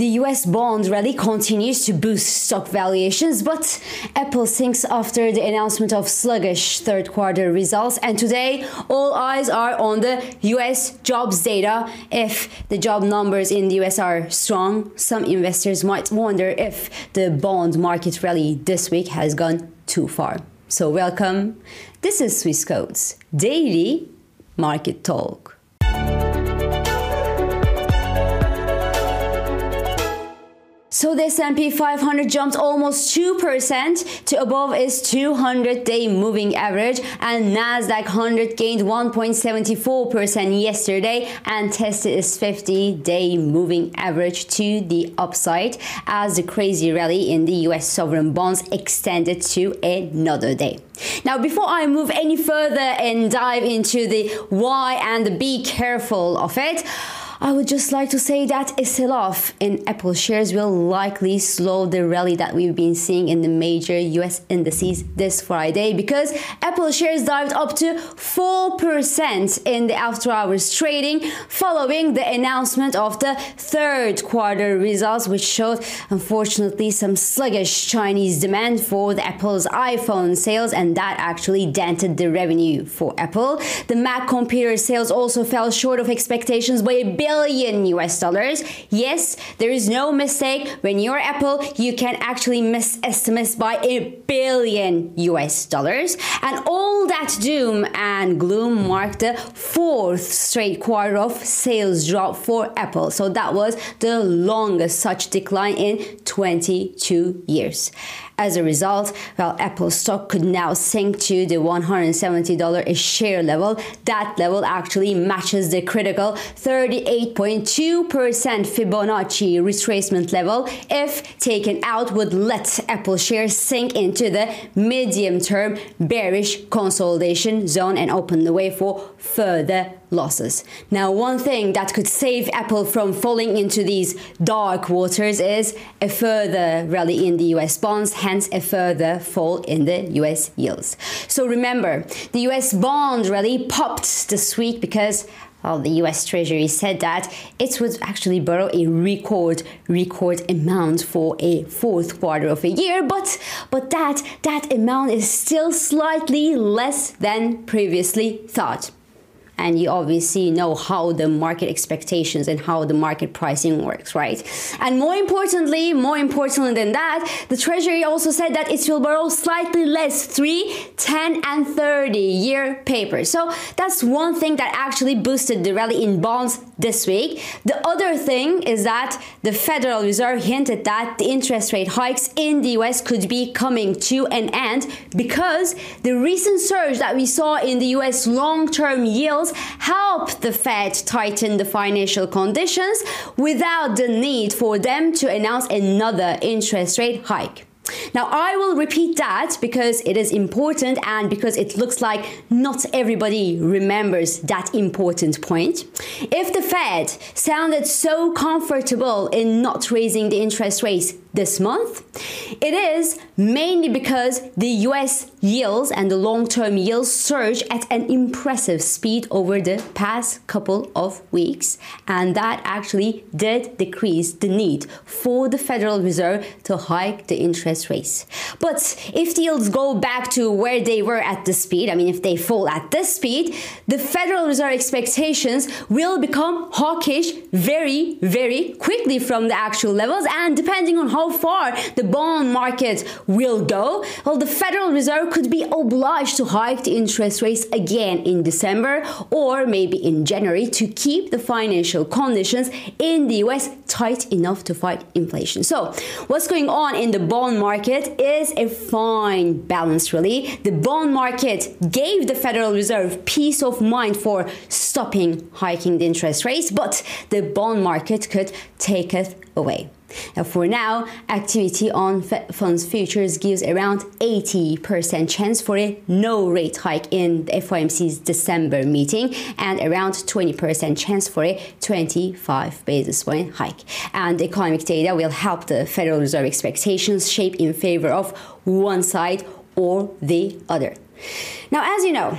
The US bond rally continues to boost stock valuations, but Apple sinks after the announcement of sluggish third quarter results. And today, all eyes are on the US jobs data. If the job numbers in the US are strong, some investors might wonder if the bond market rally this week has gone too far. So, welcome. This is Swissquote's Daily Market Talk. So the S&P 500 jumped almost 2% to above its 200-day moving average and Nasdaq 100 gained 1.74% yesterday and tested its 50-day moving average to the upside as the crazy rally in the US sovereign bonds extended to another day. Now, before I move any further and dive into the why and the be careful of it, I would just like to say that a sell off in Apple shares will likely slow the rally that we've been seeing in the major US indices this Friday because Apple shares dived up to 4% in the after hours trading following the announcement of the third quarter results, which showed unfortunately some sluggish Chinese demand for the Apple's iPhone sales, and that actually dented the revenue for Apple. The Mac computer sales also fell short of expectations by a billion billion US dollars. Yes, there is no mistake. When you're Apple, you can actually miss estimates by a billion US dollars. And all that doom and gloom marked the fourth straight quarter of sales drop for Apple. So that was the longest such decline in 22 years. As a result, well, Apple stock could now sink to the $170 a share level. That level actually matches the critical 38.2% Fibonacci retracement level if taken out would let Apple shares sink into the medium term bearish consolidation zone and open the way for further losses. Now, one thing that could save Apple from falling into these dark waters is a further rally in the US bonds, hence a further fall in the US yields. So remember, the US bond rally popped this week because well, the US Treasury said that it would actually borrow a record record amount for a fourth quarter of a year, but but that that amount is still slightly less than previously thought and you obviously know how the market expectations and how the market pricing works, right? And more importantly, more importantly than that, the Treasury also said that it will borrow slightly less 3, 10, and 30 year papers. So that's one thing that actually boosted the rally in bonds this week. The other thing is that the Federal Reserve hinted that the interest rate hikes in the US could be coming to an end because the recent surge that we saw in the US long term yields help the Fed tighten the financial conditions without the need for them to announce another interest rate hike. Now, I will repeat that because it is important and because it looks like not everybody remembers that important point. If the Fed sounded so comfortable in not raising the interest rates this month? It is mainly because the US yields and the long term yields surged at an impressive speed over the past couple of weeks, and that actually did decrease the need for the Federal Reserve to hike the interest rates. But if the yields go back to where they were at this speed, I mean, if they fall at this speed, the Federal Reserve expectations will become hawkish very, very quickly from the actual levels, and depending on how how far the bond market will go, well, the Federal Reserve could be obliged to hike the interest rates again in December or maybe in January to keep the financial conditions in the US tight enough to fight inflation. So, what's going on in the bond market is a fine balance, really. The bond market gave the Federal Reserve peace of mind for stopping hiking the interest rates, but the bond market could take it away. Now, for now, activity on Fed funds futures gives around 80% chance for a no rate hike in the FOMC's December meeting and around 20% chance for a 25 basis point hike. And economic data will help the Federal Reserve expectations shape in favor of one side or the other. Now, as you know,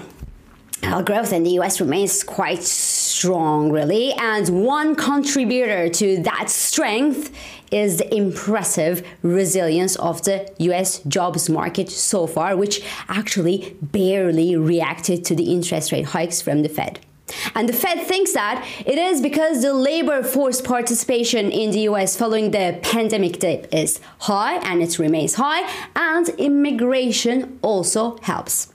our growth in the US remains quite strong, really, and one contributor to that strength is the impressive resilience of the US jobs market so far, which actually barely reacted to the interest rate hikes from the Fed. And the Fed thinks that it is because the labor force participation in the US following the pandemic dip is high and it remains high, and immigration also helps.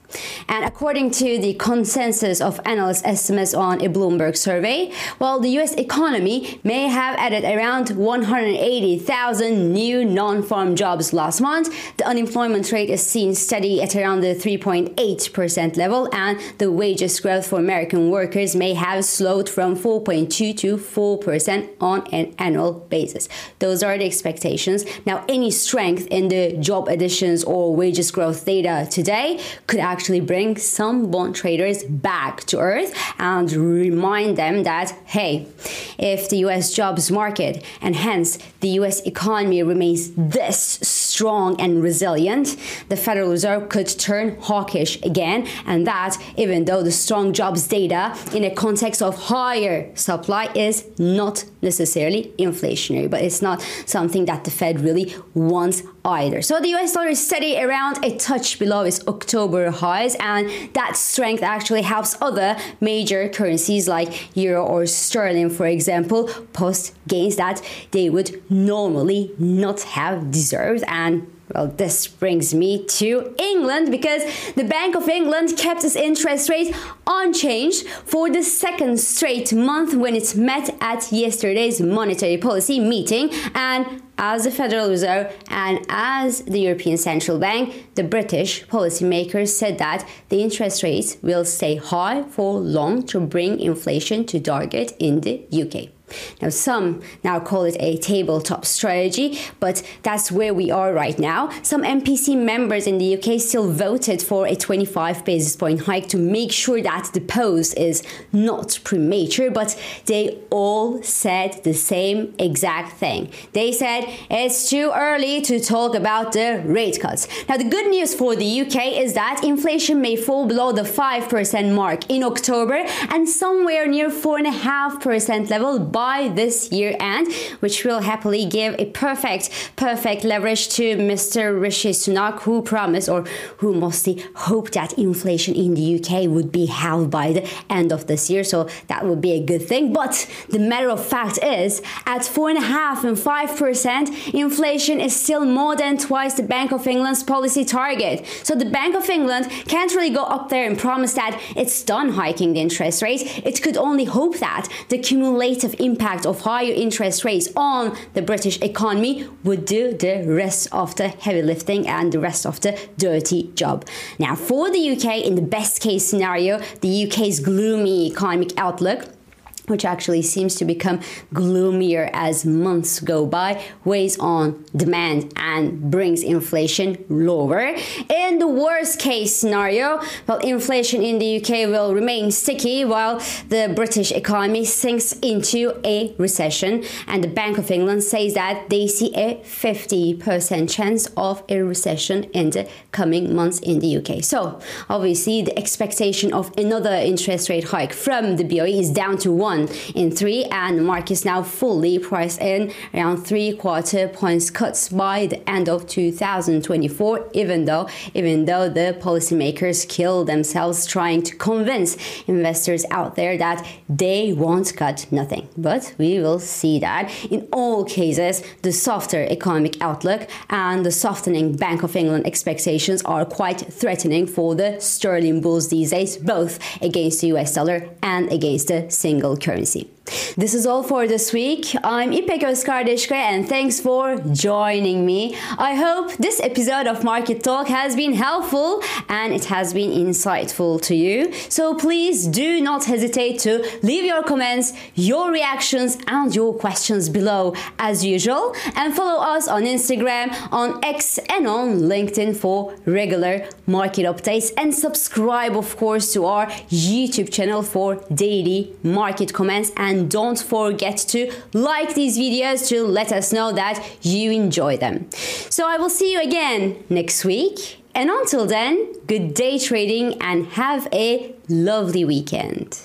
And according to the consensus of analyst estimates on a Bloomberg survey, while the US economy may have added around 180,000 new non farm jobs last month, the unemployment rate is seen steady at around the 3.8% level, and the wages growth for American workers may have slowed from 4.2 to 4% on an annual basis. Those are the expectations. Now, any strength in the job additions or wages growth data today could actually actually bring some bond traders back to earth and remind them that, hey, if the US jobs market and hence the US economy remains this strong and resilient, the Federal Reserve could turn hawkish again, and that even though the strong jobs data in a context of higher supply is not necessarily inflationary, but it's not something that the Fed really wants either. So the US dollar is steady around a touch below its October highs, and that strength actually helps other major currencies like euro or sterling, for example, post gains that they would normally not have deserved. And well, this brings me to England because the Bank of England kept its interest rate unchanged for the second straight month when it met at yesterday's monetary policy meeting. And as the Federal Reserve and as the European Central Bank, the British policymakers said that the interest rates will stay high for long to bring inflation to target in the UK. Now, some now call it a tabletop strategy, but that's where we are right now. Some MPC members in the UK still voted for a 25 basis point hike to make sure that the pause is not premature, but they all said the same exact thing. They said it's too early to talk about the rate cuts. Now, the good news for the UK is that inflation may fall below the 5% mark in October and somewhere near 4.5% level by this year end, which will happily give a perfect, perfect leverage to Mr. Rishi Sunak, who promised or who mostly hoped that inflation in the UK would be halved by the end of this year. So that would be a good thing. But the matter of fact is, at four and a half and five percent, inflation is still more than twice the Bank of England's policy target. So the Bank of England can't really go up there and promise that it's done hiking the interest rate. It could only hope that the cumulative impact of higher interest rates on the British economy would do the rest of the heavy lifting and the rest of the dirty job. Now, for the UK, in the best case scenario, the UK's gloomy economic outlook which actually seems to become gloomier as months go by, weighs on demand and brings inflation lower. In the worst case scenario, well, inflation in the UK will remain sticky while the British economy sinks into a recession. And the Bank of England says that they see a 50% chance of a recession in the coming months in the UK. So, obviously, the expectation of another interest rate hike from the BOE is down to one one in three, and the market is now fully priced in around three quarter points cuts by the end of 2024. Even though, even though the policymakers kill themselves trying to convince investors out there that they won't cut nothing, but we will see that in all cases, the softer economic outlook and the softening Bank of England expectations are quite threatening for the sterling bulls these days, both against the US dollar and against the single currency. This is all for this week. I'm İpek Özkardeşkaya and thanks for joining me. I hope this episode of Market Talk has been helpful and it has been insightful to you. So please do not hesitate to leave your comments, your reactions, and your questions below as usual. And follow us on Instagram, on X, and on LinkedIn for regular market updates. And subscribe, of course, to our YouTube channel for daily market comments and and don't forget to like these videos to let us know that you enjoy them. So I will see you again next week And until then, good day trading and have a lovely weekend.